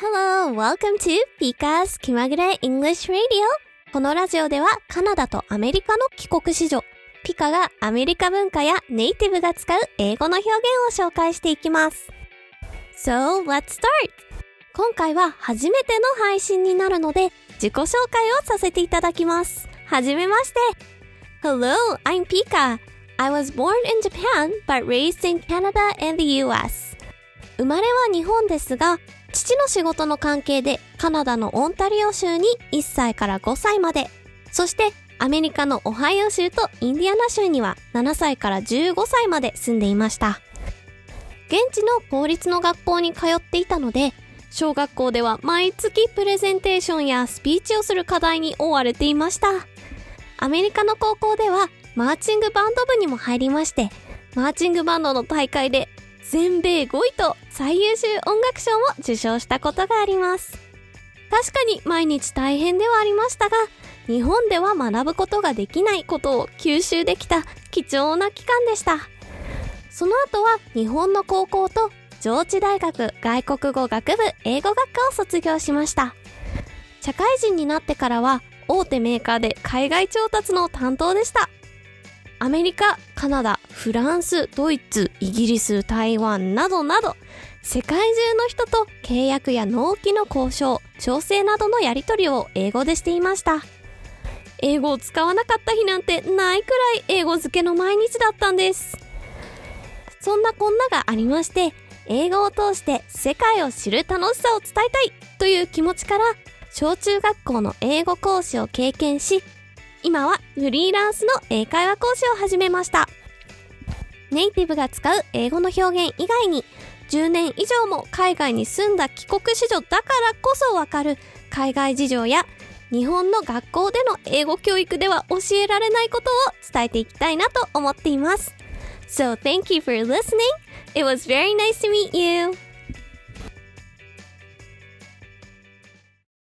Hello, welcome to Pika's 気まぐれ English Radio. このラジオではカナダとアメリカの帰国子女ピカがアメリカ文化やネイティブが使う英語の表現を紹介していきます。So, let's start! 今回は初めての配信になるので自己紹介をさせていただきます。はじめまして。Hello, I'm Pika. I was born in Japan but raised in Canada and the US 生まれは日本ですが父の仕事の関係でカナダのオンタリオ州に1歳から5歳まで、そしてアメリカのオハイオ州とインディアナ州には7歳から15歳まで住んでいました。現地の公立の学校に通っていたので、小学校では毎月プレゼンテーションやスピーチをする課題に追われていました。アメリカの高校ではマーチングバンド部にも入りまして、マーチングバンドの大会で全米5位と最優秀音楽賞も受賞したことがあります。確かに毎日大変ではありましたが、日本では学ぶことができないことを吸収できた貴重な期間でした。その後は日本の高校と上智大学外国語学部英語学科を卒業しました。社会人になってからは大手メーカーで海外調達の担当でした。アメリカ、カナダ、フランス、ドイツ、イギリス、台湾などなど、世界中の人と契約や納期の交渉、調整などのやり取りを英語でしていました。英語を使わなかった日なんてないくらい英語漬けの毎日だったんです。そんなこんながありまして、英語を通して世界を知る楽しさを伝えたいという気持ちから、小中学校の英語講師を経験し、今はフリーランスの英会話講師を始めました。ネイティブが使う英語の表現以外に、10年以上も海外に住んだ帰国子女だからこそわかる海外事情や日本の学校での英語教育では教えられないことを伝えていきたいなと思っています。So thank you for listening. It was very nice to meet you.